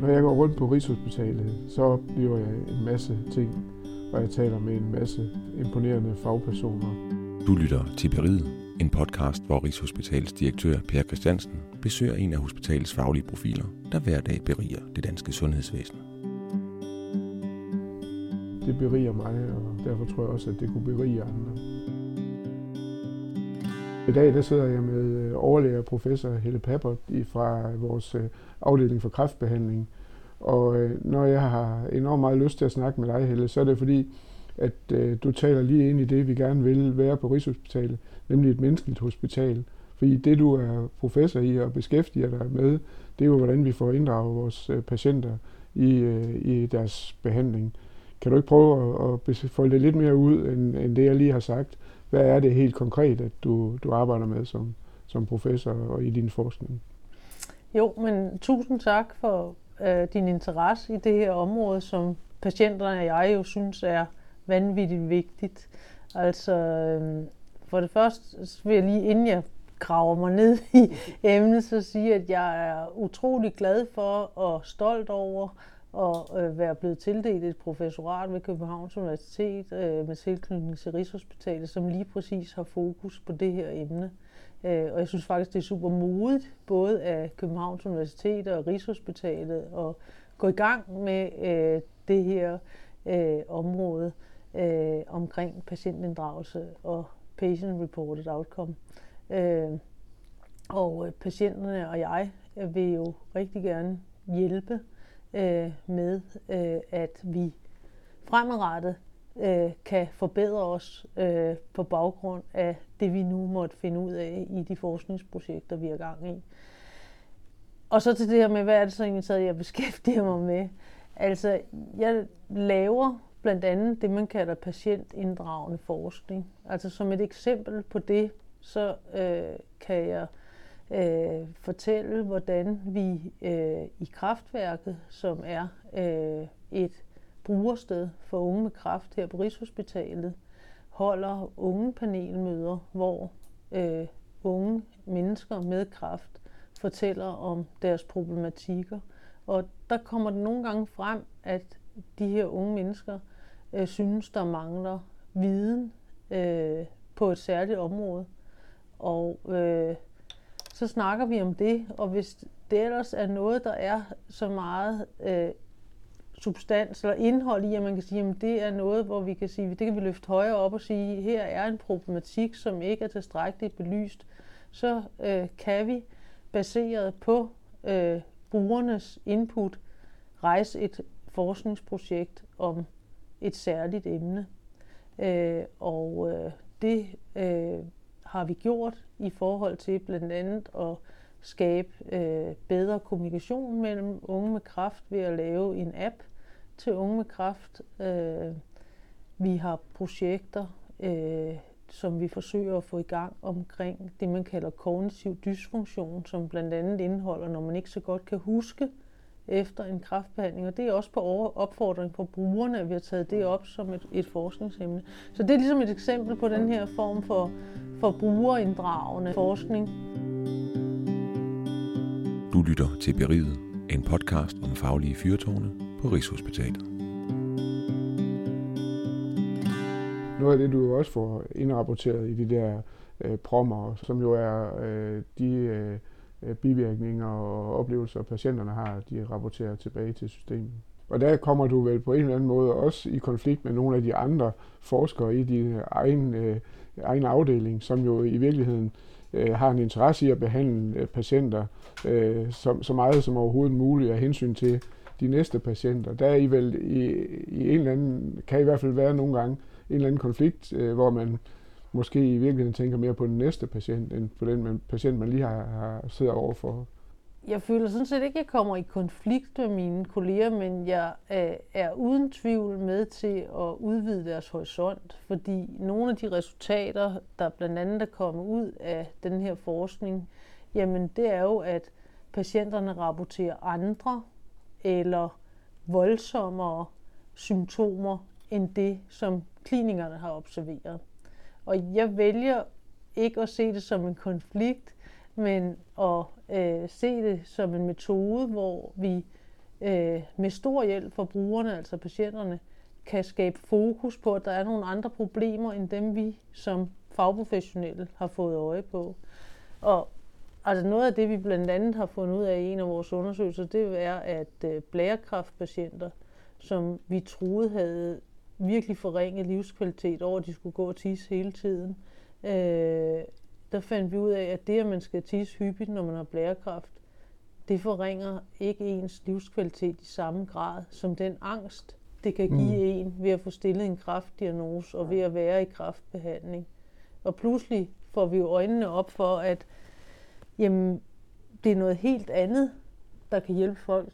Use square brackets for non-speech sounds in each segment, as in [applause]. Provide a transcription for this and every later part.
Når jeg går rundt på Rigshospitalet, så oplever jeg en masse ting, og jeg taler med en masse imponerende fagpersoner. Du lytter til Beriget, en podcast, hvor Rigshospitalets direktør Per Christiansen besøger en af hospitalets faglige profiler, der hver dag beriger det danske sundhedsvæsen. Det beriger mig, og derfor tror jeg også, at det kunne berige andre. I dag der sidder jeg med øh, overlæger professor Helle Papper fra vores øh, afdeling for kræftbehandling. Og øh, når jeg har enormt meget lyst til at snakke med dig, Helle, så er det fordi, at du taler lige ind i det, vi gerne vil være på Rigshospitalet, nemlig et menneskeligt hospital. Fordi det, du er professor i og beskæftiger dig med, det er jo, hvordan vi får inddraget vores patienter i, i deres behandling. Kan du ikke prøve at, at folde det lidt mere ud, end, end det, jeg lige har sagt? Hvad er det helt konkret, at du, du arbejder med som, som professor og i din forskning? Jo, men tusind tak for øh, din interesse i det her område, som patienterne og jeg jo synes er vanvittigt vigtigt. Altså, øh, for det første vil jeg lige, inden jeg graver mig ned i [laughs] emnet, så sige, at jeg er utrolig glad for og stolt over at øh, være blevet tildelt et professorat ved Københavns Universitet øh, med tilknytning til Rigshospitalet, som lige præcis har fokus på det her emne. Øh, og jeg synes faktisk, det er super modigt, både af Københavns Universitet og Rigshospitalet, at gå i gang med øh, det her øh, område øh, omkring patientinddragelse og patient-reported outcome. Øh, og øh, patienterne og jeg vil jo rigtig gerne hjælpe øh, med, øh, at vi fremadrettet øh, kan forbedre os øh, på baggrund af det, vi nu måtte finde ud af i de forskningsprojekter, vi er gang i. Og så til det her med, hvad er det så egentlig, jeg beskæftiger mig med? Altså, jeg laver blandt andet det, man kalder patientinddragende forskning. Altså som et eksempel på det, så øh, kan jeg øh, fortælle, hvordan vi øh, i kraftværket, som er øh, et brugersted for unge med kraft her på Rigshospitalet, holder unge panelmøder, hvor øh, unge mennesker med kraft fortæller om deres problematikker. Og der kommer det nogle gange frem, at de her unge mennesker øh, synes, der mangler viden øh, på et særligt område. Og øh, så snakker vi om det, og hvis det ellers er noget, der er så meget øh, substans eller indhold i, at man kan sige, at det er noget, hvor vi kan sige, det kan vi løfte højere op og sige, her er en problematik, som ikke er tilstrækkeligt belyst, så øh, kan vi, baseret på øh, brugernes input, rejse et forskningsprojekt om et særligt emne. Øh, og øh, det øh, har vi gjort i forhold til blandt andet at skabe øh, bedre kommunikation mellem unge med kræft ved at lave en app til unge med kræft. Øh, vi har projekter, øh, som vi forsøger at få i gang omkring det, man kalder kognitiv dysfunktion, som blandt andet indeholder, når man ikke så godt kan huske, efter en kraftbehandling, og det er også på opfordring fra brugerne, at vi har taget det op som et, et forskningsemne. Så det er ligesom et eksempel på den her form for, for brugerinddragende forskning. Du lytter til Beriget, en podcast om faglige fyrtårne på Rigshospitalet. Noget af det, du også får indrapporteret i de der øh, prommer, som jo er øh, de Øh, bivirkninger og oplevelser, patienterne har, de rapporterer tilbage til systemet. Og der kommer du vel på en eller anden måde også i konflikt med nogle af de andre forskere i din egen, øh, egen afdeling, som jo i virkeligheden øh, har en interesse i at behandle øh, patienter øh, så, så meget som overhovedet muligt af hensyn til de næste patienter. Der er I vel i, i en eller anden, kan i hvert fald være nogle gange en eller anden konflikt, øh, hvor man måske i virkeligheden tænker mere på den næste patient, end på den man, patient, man lige har, har sidder overfor. Jeg føler sådan set ikke, at jeg kommer i konflikt med mine kolleger, men jeg er, er uden tvivl med til at udvide deres horisont, fordi nogle af de resultater, der blandt andet er kommet ud af den her forskning, jamen det er jo, at patienterne rapporterer andre eller voldsommere symptomer end det, som klinikerne har observeret. Og jeg vælger ikke at se det som en konflikt, men at øh, se det som en metode, hvor vi øh, med stor hjælp for brugerne, altså patienterne, kan skabe fokus på, at der er nogle andre problemer, end dem vi som fagprofessionelle har fået øje på. Og altså noget af det, vi blandt andet har fundet ud af i en af vores undersøgelser, det er, at øh, blærekræftpatienter, som vi troede havde virkelig forringet livskvalitet over, at de skulle gå og tisse hele tiden, øh, der fandt vi ud af, at det, at man skal tisse hyppigt, når man har blærekræft, det forringer ikke ens livskvalitet i samme grad som den angst, det kan give mm. en ved at få stillet en kraftdiagnose og ved at være i kraftbehandling. Og pludselig får vi jo øjnene op for, at jamen, det er noget helt andet, der kan hjælpe folk.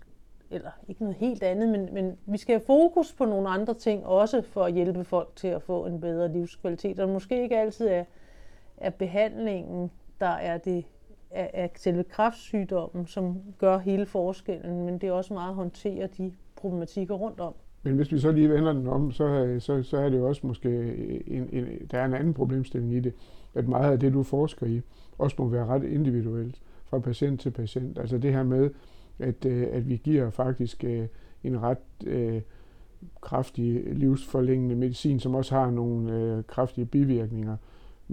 Eller ikke noget helt andet, men, men vi skal have fokus på nogle andre ting også for at hjælpe folk til at få en bedre livskvalitet. Og måske ikke altid er, af behandlingen, der er det af, af selve kræftsygdommen, som gør hele forskellen, men det er også meget at håndtere de problematikker rundt om. Men hvis vi så lige vender den om, så, så, så er det jo også måske, en, en, der er en anden problemstilling i det, at meget af det, du forsker i, også må være ret individuelt fra patient til patient. Altså det her med, at, øh, at vi giver faktisk øh, en ret øh, kraftig livsforlængende medicin, som også har nogle øh, kraftige bivirkninger.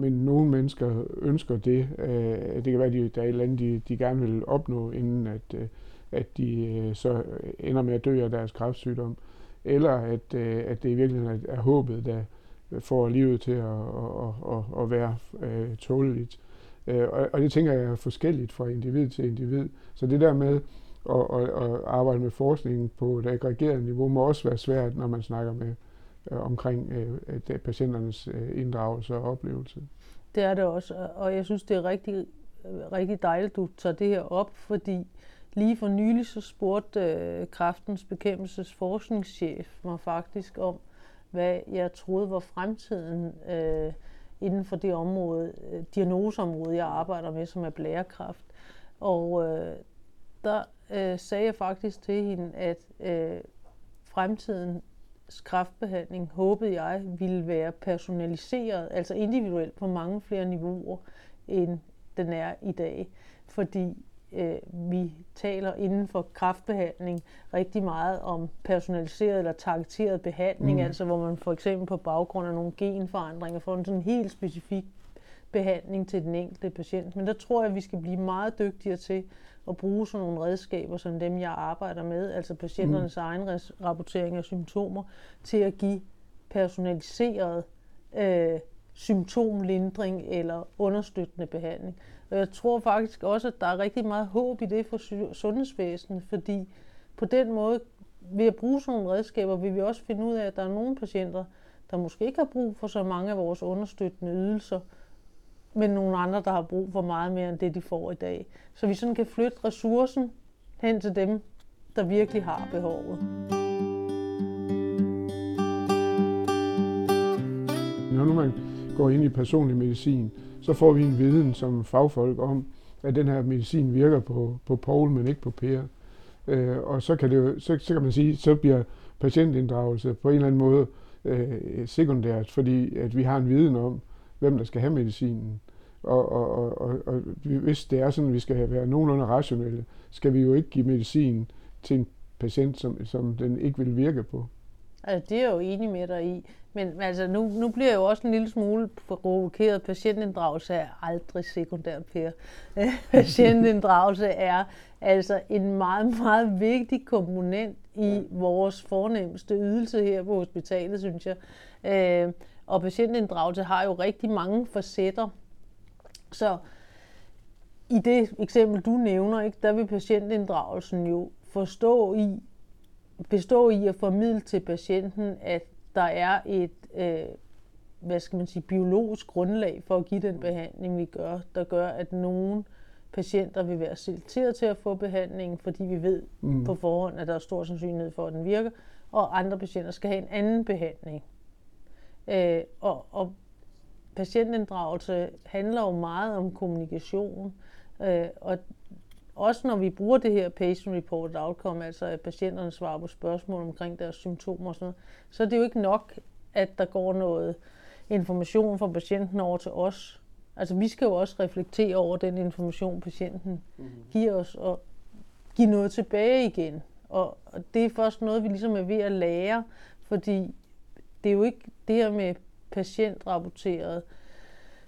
Men nogle mennesker ønsker det. Øh, det kan være, at der er et eller andet, de, de gerne vil opnå, inden at, øh, at de øh, så ender med at dø af deres kræftsygdom. Eller at, øh, at det i virkeligheden er, er håbet, der får livet til at, at, at, at være øh, tåleligt. Øh, og, og det tænker jeg er forskelligt fra individ til individ. Så det der med at, at, at arbejde med forskningen på et aggregeret niveau må også være svært, når man snakker med øh, omkring øh, øh patienternes øh, inddragelse og oplevelse. Det er det også, og jeg synes, det er rigtig, øh, rigtig dejligt, du tager det her op, fordi lige for nylig så spurgte øh, kraftens bekæmpelses forskningschef mig faktisk om, hvad jeg troede var fremtiden øh, inden for det område, øh, diagnoseområde, jeg arbejder med, som er blærekræft. Og øh, der øh, sagde jeg faktisk til hende, at øh, fremtiden kræftbehandling, håbede jeg, ville være personaliseret, altså individuelt på mange flere niveauer, end den er i dag. Fordi øh, vi taler inden for kraftbehandling rigtig meget om personaliseret eller targeteret behandling, mm. altså hvor man for eksempel på baggrund af nogle genforandringer får en sådan helt specifik behandling til den enkelte patient. Men der tror jeg, at vi skal blive meget dygtigere til at bruge sådan nogle redskaber, som dem jeg arbejder med, altså patienternes mm. egen rapportering af symptomer, til at give personaliseret øh, symptomlindring eller understøttende behandling. Og jeg tror faktisk også, at der er rigtig meget håb i det for sundhedsvæsenet, fordi på den måde, ved at bruge sådan nogle redskaber, vil vi også finde ud af, at der er nogle patienter, der måske ikke har brug for så mange af vores understøttende ydelser, men nogle andre, der har brug for meget mere end det, de får i dag. Så vi sådan kan flytte ressourcen hen til dem, der virkelig har behovet. Når man går ind i personlig medicin, så får vi en viden som fagfolk om, at den her medicin virker på, på Paul, men ikke på Per. Øh, og så kan, det jo, så, så kan man sige, så bliver patientinddragelse på en eller anden måde øh, sekundært, fordi at vi har en viden om, hvem der skal have medicinen. Og, og, og, og, og hvis det er sådan, at vi skal være nogenlunde rationelle, skal vi jo ikke give medicin til en patient, som, som den ikke vil virke på. Altså, det er jeg jo enig med dig i. Men altså, nu, nu bliver jeg jo også en lille smule provokeret. Patientinddragelse er aldrig sekundær, Per. [laughs] Patientinddragelse er altså en meget, meget vigtig komponent i vores fornemmeste ydelse her på hospitalet, synes jeg. Øh, og patientinddragelse har jo rigtig mange facetter. Så i det eksempel, du nævner, ikke, der vil patientinddragelsen jo forstå i, bestå i at formidle til patienten, at der er et øh, hvad skal man sige, biologisk grundlag for at give den behandling, vi gør, der gør, at nogle patienter vil være selekteret til at få behandling, fordi vi ved mm. på forhånd, at der er stor sandsynlighed for, at den virker, og andre patienter skal have en anden behandling. Øh, og, og patientinddragelse handler jo meget om kommunikation, øh, og også når vi bruger det her patient reported outcome, altså at patienterne svarer på spørgsmål omkring deres symptomer og sådan noget, så er det jo ikke nok, at der går noget information fra patienten over til os. Altså vi skal jo også reflektere over den information, patienten mm-hmm. giver os, og give noget tilbage igen. Og, og det er først noget, vi ligesom er ved at lære, fordi det er jo ikke det her med patientrapporterede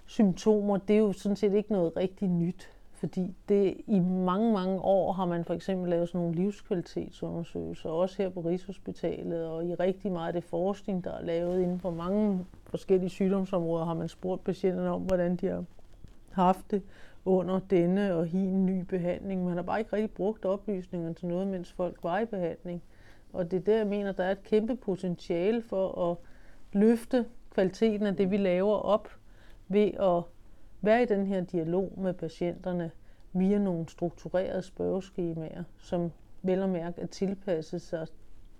symptomer, det er jo sådan set ikke noget rigtig nyt. Fordi det, i mange, mange år har man for eksempel lavet sådan nogle livskvalitetsundersøgelser, også her på Rigshospitalet, og i rigtig meget af det forskning, der er lavet inden for mange forskellige sygdomsområder, har man spurgt patienterne om, hvordan de har haft det under denne og hin ny behandling. Man har bare ikke rigtig brugt oplysningerne til noget, mens folk var i behandling. Og det er der, jeg mener, der er et kæmpe potentiale for at løfte kvaliteten af det, vi laver op ved at være i den her dialog med patienterne via nogle strukturerede spørgeskemaer, som vel og mærke er tilpasset sig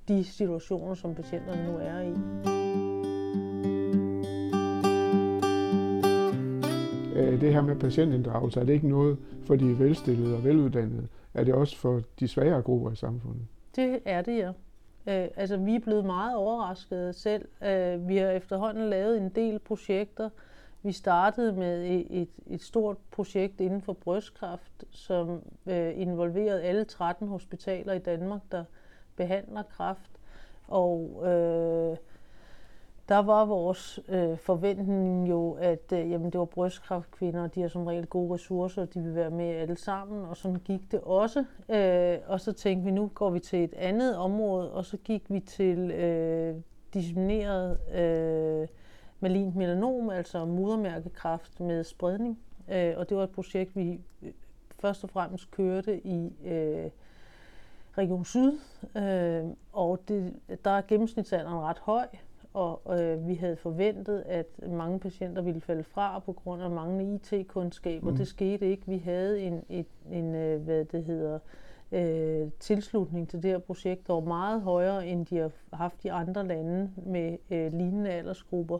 de situationer, som patienterne nu er i. Øh, det her med patientinddragelse, er det ikke noget for de velstillede og veluddannede? Er det også for de svagere grupper i samfundet? Det er det, ja. Øh, altså, vi er blevet meget overraskede selv. Øh, vi har efterhånden lavet en del projekter. Vi startede med et, et, et stort projekt inden for brystkræft, som øh, involverede alle 13 hospitaler i Danmark, der behandler kræft. Og øh, der var vores øh, forventning jo, at øh, jamen, det var brystkræftkvinder, de har som regel gode ressourcer, de vil være med alle sammen, og sådan gik det også. Øh, og så tænkte vi, nu går vi til et andet område, og så gik vi til øh, dissemineret øh, malint melanom, altså modermærkekræft med spredning. Øh, og det var et projekt, vi øh, først og fremmest kørte i øh, Region Syd, øh, og det, der er gennemsnitsalderen ret høj, og øh, vi havde forventet, at mange patienter ville falde fra på grund af manglende IT-kundskab, mm. og det skete ikke. Vi havde en, et, en øh, hvad det hedder, øh, tilslutning til det her projekt, der var meget højere, end de har haft i andre lande med øh, lignende aldersgrupper.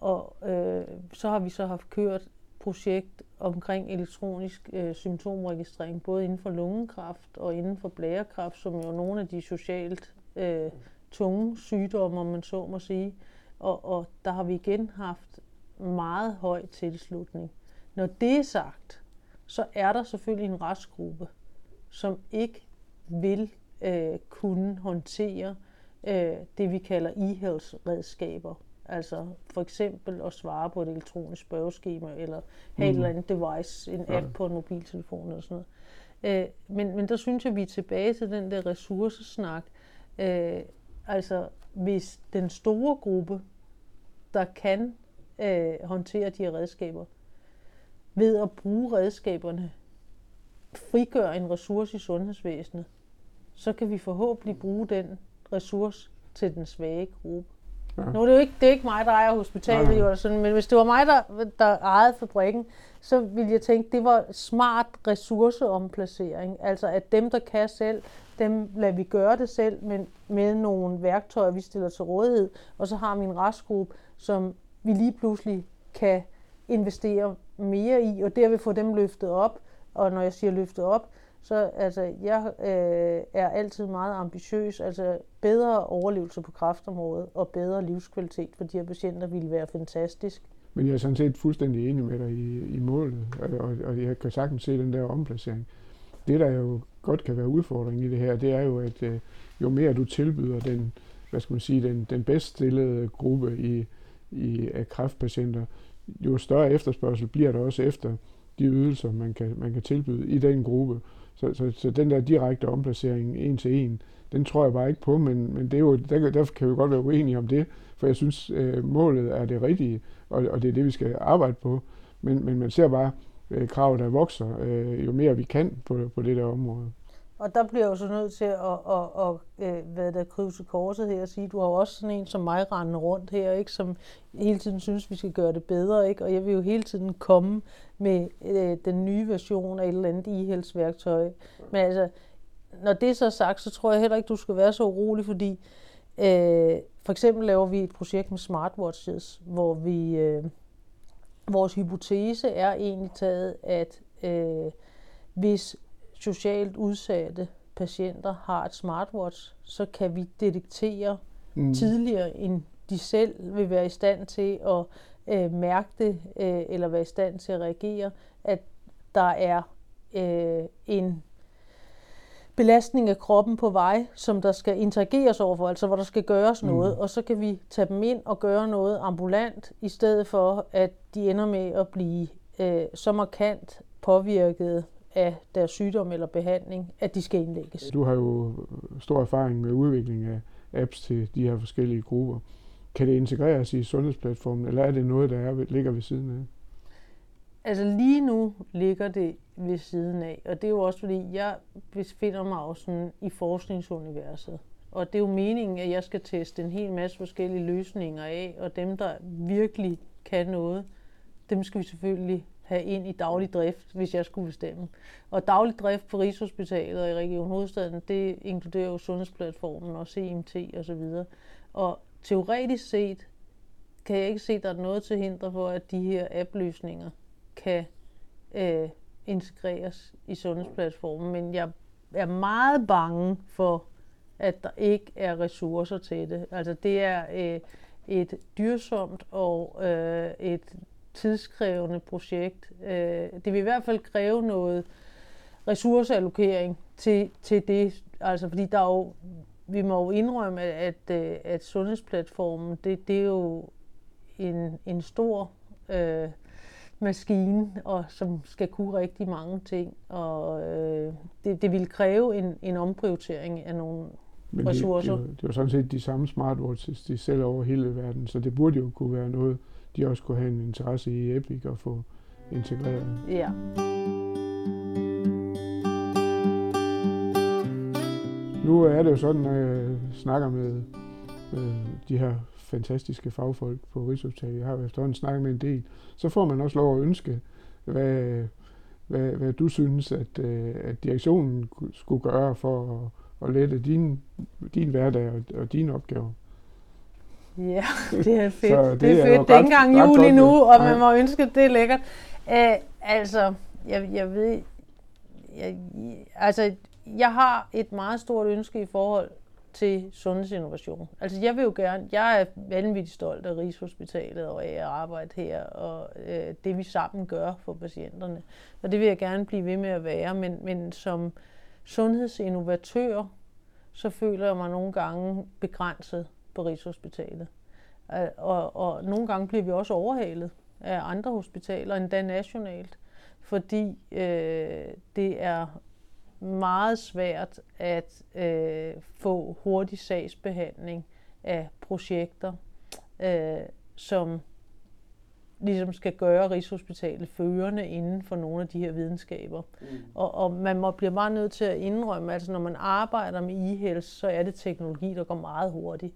Og øh, så har vi så haft kørt projekt omkring elektronisk øh, symptomregistrering, både inden for lungekræft og inden for blærekræft, som jo er nogle af de socialt øh, tunge sygdomme, om man så må sige. Og, og der har vi igen haft meget høj tilslutning. Når det er sagt, så er der selvfølgelig en restgruppe, som ikke vil øh, kunne håndtere øh, det, vi kalder e-health-redskaber. Altså for eksempel at svare på et elektronisk spørgeskema, eller have mm. et eller andet device, en app ja. på en mobiltelefon eller sådan noget. Øh, men, men der synes jeg, vi er tilbage til den der ressourcesnak. Øh, Altså, hvis den store gruppe, der kan øh, håndtere de her redskaber, ved at bruge redskaberne, frigør en ressource i sundhedsvæsenet, så kan vi forhåbentlig bruge den ressource til den svage gruppe. Ja. Nu er det jo ikke, det er ikke mig, der ejer hospitalet, ja. eller sådan, men hvis det var mig, der, der ejede fabrikken, så ville jeg tænke, det var smart ressourceomplacering. Altså at dem, der kan selv, dem lader vi gøre det selv, men med nogle værktøjer, vi stiller til rådighed. Og så har vi en restgruppe, som vi lige pludselig kan investere mere i, og derved få dem løftet op. Og når jeg siger løftet op, så altså, jeg øh, er altid meget ambitiøs. Altså bedre overlevelse på kræftområdet og bedre livskvalitet for de her patienter ville være fantastisk. Men jeg er sådan set fuldstændig enig med dig i, i målet, og, og jeg kan sagtens se den der omplacering. Det, der jo godt kan være udfordringen i det her, det er jo, at øh, jo mere du tilbyder den, hvad skal man sige, den, den bedst stillede gruppe i, i af kræftpatienter, jo større efterspørgsel bliver der også efter de ydelser, man kan, man kan tilbyde i den gruppe. Så, så, så den der direkte omplacering en til en, den tror jeg bare ikke på, men, men det er jo, der, derfor kan vi godt være uenige om det, for jeg synes, øh, målet er det rigtige, og, og det er det, vi skal arbejde på. Men, men man ser bare øh, kravet, der vokser, øh, jo mere vi kan på, på det der område. Og der bliver jeg jo så nødt til at, at, at, at øh, hvad der krydse korset her og sige, du har jo også sådan en som mig rendende rundt her, ikke, som hele tiden synes, vi skal gøre det bedre, ikke? og jeg vil jo hele tiden komme med øh, den nye version af et eller andet e-helsværktøj. Men altså, når det er så sagt, så tror jeg heller ikke, du skal være så urolig, fordi øh, for eksempel laver vi et projekt med smartwatches, hvor vi, øh, vores hypotese er egentlig taget, at øh, hvis socialt udsatte patienter har et smartwatch, så kan vi detektere mm. tidligere, end de selv vil være i stand til at øh, mærke det, øh, eller være i stand til at reagere, at der er øh, en belastning af kroppen på vej, som der skal interageres overfor, altså hvor der skal gøres Mm. noget, og så kan vi tage dem ind og gøre noget ambulant, i stedet for at de ender med at blive øh, så markant påvirket af deres sygdom eller behandling, at de skal indlægges. Du har jo stor erfaring med udvikling af apps til de her forskellige grupper. Kan det integreres i sundhedsplatformen, eller er det noget, der er, ligger ved siden af? Altså lige nu ligger det ved siden af, og det er jo også fordi, jeg befinder mig jo sådan i forskningsuniverset. Og det er jo meningen, at jeg skal teste en hel masse forskellige løsninger af, og dem, der virkelig kan noget, dem skal vi selvfølgelig have ind i daglig drift, hvis jeg skulle bestemme. Og daglig drift på Rigshospitalet og i Region Hovedstaden, det inkluderer jo sundhedsplatformen og CMT osv. Og, så videre. og teoretisk set kan jeg ikke se, at der er noget til hinder for, at de her app-løsninger kan øh, integreres i sundhedsplatformen. Men jeg er meget bange for, at der ikke er ressourcer til det. Altså det er øh, et dyrsomt og øh, et tidskrævende projekt. Øh, det vil i hvert fald kræve noget ressourceallokering til, til det. Altså fordi der er jo, vi må jo indrømme, at, at, at sundhedsplatformen, det, det er jo en, en stor øh, maskine, og som skal kunne rigtig mange ting. Og øh, det, det vil kræve en, en omprioritering af nogle Men det, det, er ressourcer. det er jo sådan set de samme smartwatches, de sælger over hele verden, så det burde jo kunne være noget, de også kunne have en interesse i Epic og få integreret. Ja. Nu er det jo sådan, når jeg snakker med, med de her fantastiske fagfolk på Rigshospitalet, jeg har jo efterhånden snakket med en del, så får man også lov at ønske, hvad, hvad, hvad du synes, at, øh, at direktionen skulle gøre for at, at lette din, din hverdag og, og dine opgaver. Ja, det er [laughs] fedt. Det, det er er fedt. Det er ikke engang jul endnu, og man må ønske, det er lækkert. Æ, altså, jeg, jeg ved... Jeg, altså, jeg har et meget stort ønske i forhold til sundhedsinnovation. Altså, jeg vil jo gerne... Jeg er vanvittigt stolt af Rigshospitalet og af at arbejde her, og øh, det vi sammen gør for patienterne. Og det vil jeg gerne blive ved med at være, men, men som sundhedsinnovatør, så føler jeg mig nogle gange begrænset på Rigshospitalet. Øh, og, og nogle gange bliver vi også overhalet af andre hospitaler, endda nationalt, fordi øh, det er meget svært at øh, få hurtig sagsbehandling af projekter, øh, som ligesom skal gøre Rigshospitalet førende inden for nogle af de her videnskaber. Mm. Og, og man må bliver bare nødt til at indrømme, altså når man arbejder med e-health, så er det teknologi, der går meget hurtigt.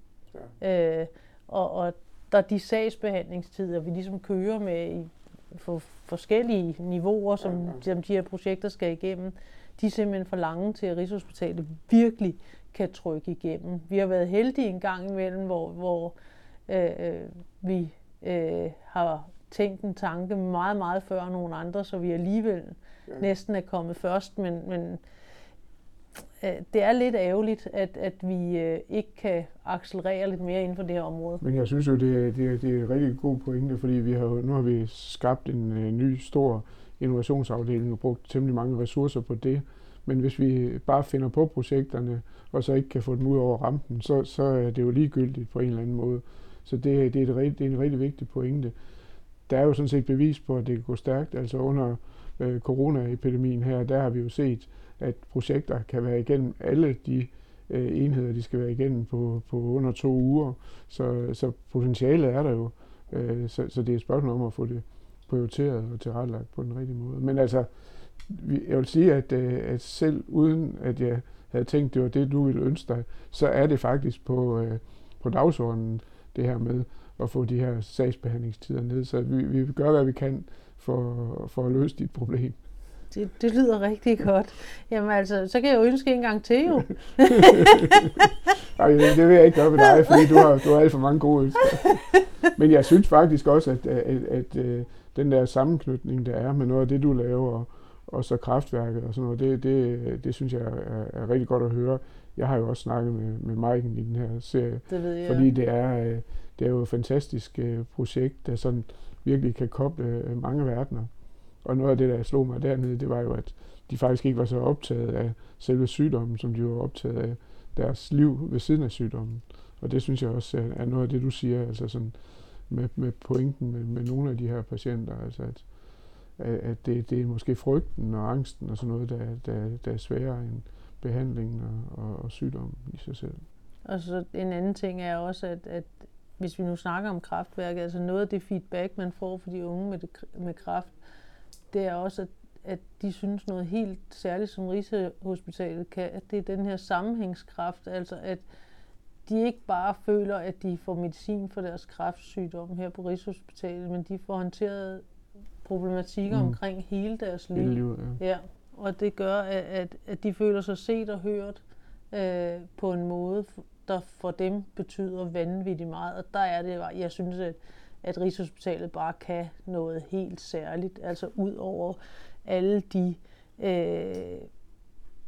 Ja. Øh, og, og der er de sagsbehandlingstider, vi ligesom kører med i for forskellige niveauer, som, som de her projekter skal igennem, de er simpelthen for lange til, at Rigshospitalet virkelig kan trykke igennem. Vi har været heldige en gang imellem, hvor, hvor øh, øh, vi øh, har tænkt en tanke meget, meget før nogle andre, så vi alligevel ja. næsten er kommet først, men, men øh, det er lidt ærgerligt, at, at vi øh, ikke kan accelerere lidt mere inden for det her område. Men jeg synes jo, det er, det er, det er en rigtig god pointe, fordi vi har, nu har vi skabt en øh, ny, stor innovationsafdelingen og brugt temmelig mange ressourcer på det. Men hvis vi bare finder på projekterne, og så ikke kan få dem ud over rampen, så, så er det jo ligegyldigt på en eller anden måde. Så det, det, er, et, det er en rigtig vigtig pointe. Der er jo sådan set bevis på, at det kan gå stærkt. Altså under øh, coronaepidemien her, der har vi jo set, at projekter kan være igennem alle de øh, enheder, de skal være igennem på, på under to uger. Så, så potentialet er der jo. Øh, så, så det er et spørgsmål om at få det prioriteret og tilrettelagt på den rigtige måde. Men altså, jeg vil sige, at, øh, at selv uden at jeg havde tænkt, det var det, du ville ønske dig, så er det faktisk på, øh, på dagsordenen, det her med at få de her sagsbehandlingstider ned. Så vi, vi gøre, hvad vi kan for, for at løse dit problem. Det, det lyder rigtig godt. Jamen altså, så kan jeg jo ønske en gang til jo. [laughs] Nej, det, vil jeg ikke gøre ved dig, fordi du har, du har alt for mange gode ønsker. Men jeg synes faktisk også, at, at, at, at øh, den der sammenknytning, der er med noget af det, du laver, og, og så kraftværket og sådan noget, det, det, det synes jeg er, er rigtig godt at høre. Jeg har jo også snakket med, med Maiken i den her serie, Det ved jeg. fordi det er, øh, det er jo et fantastisk øh, projekt, der sådan virkelig kan koble øh, mange verdener. Og noget af det, der slog mig dernede, det var jo, at de faktisk ikke var så optaget af selve sygdommen, som de var optaget af deres liv ved siden af sygdommen. Og det synes jeg også er noget af det, du siger, altså sådan med, med pointen med, med nogle af de her patienter, altså at, at det, det er måske frygten og angsten og sådan noget, der, der, der er sværere end behandlingen og, og, og sygdommen i sig selv. Og så en anden ting er også, at, at hvis vi nu snakker om kraftværket, altså noget af det feedback, man får for de unge med, det, med kraft, det er også, at, at de synes noget helt særligt, som Rigshospitalet kan, at det er den her sammenhængskraft, altså at de ikke bare føler, at de får medicin for deres kræftsygdom her på Rigshospitalet, men de får håndteret problematikker mm. omkring hele deres liv. Hele livet, ja. ja. Og det gør, at, at, at de føler sig set og hørt øh, på en måde, der for dem betyder vanvittigt meget. Og der er det, jeg synes, at, at Rigshospitalet bare kan noget helt særligt. Altså ud over alle de øh,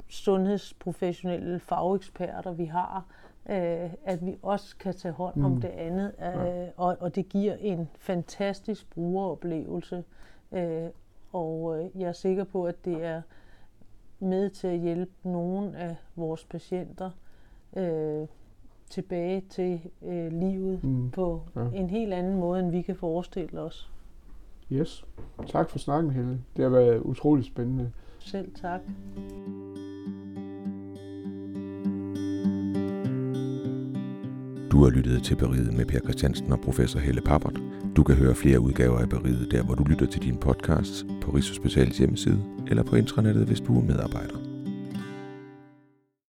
sundhedsprofessionelle fageksperter, vi har, øh, at vi også kan tage hånd mm. om det andet. Øh, ja. og, og det giver en fantastisk brugeroplevelse. Øh, og øh, jeg er sikker på, at det er med til at hjælpe nogle af vores patienter øh, tilbage til øh, livet mm. på ja. en helt anden måde, end vi kan forestille os. Yes. Tak for snakken, Helle. Det har været utroligt spændende. Selv tak. Du har lyttet til Beriget med Per Christiansen og professor Helle Pappert. Du kan høre flere udgaver af Beriget der, hvor du lytter til dine podcasts, på Rigshospitalets hjemmeside eller på intranettet, hvis du er medarbejder.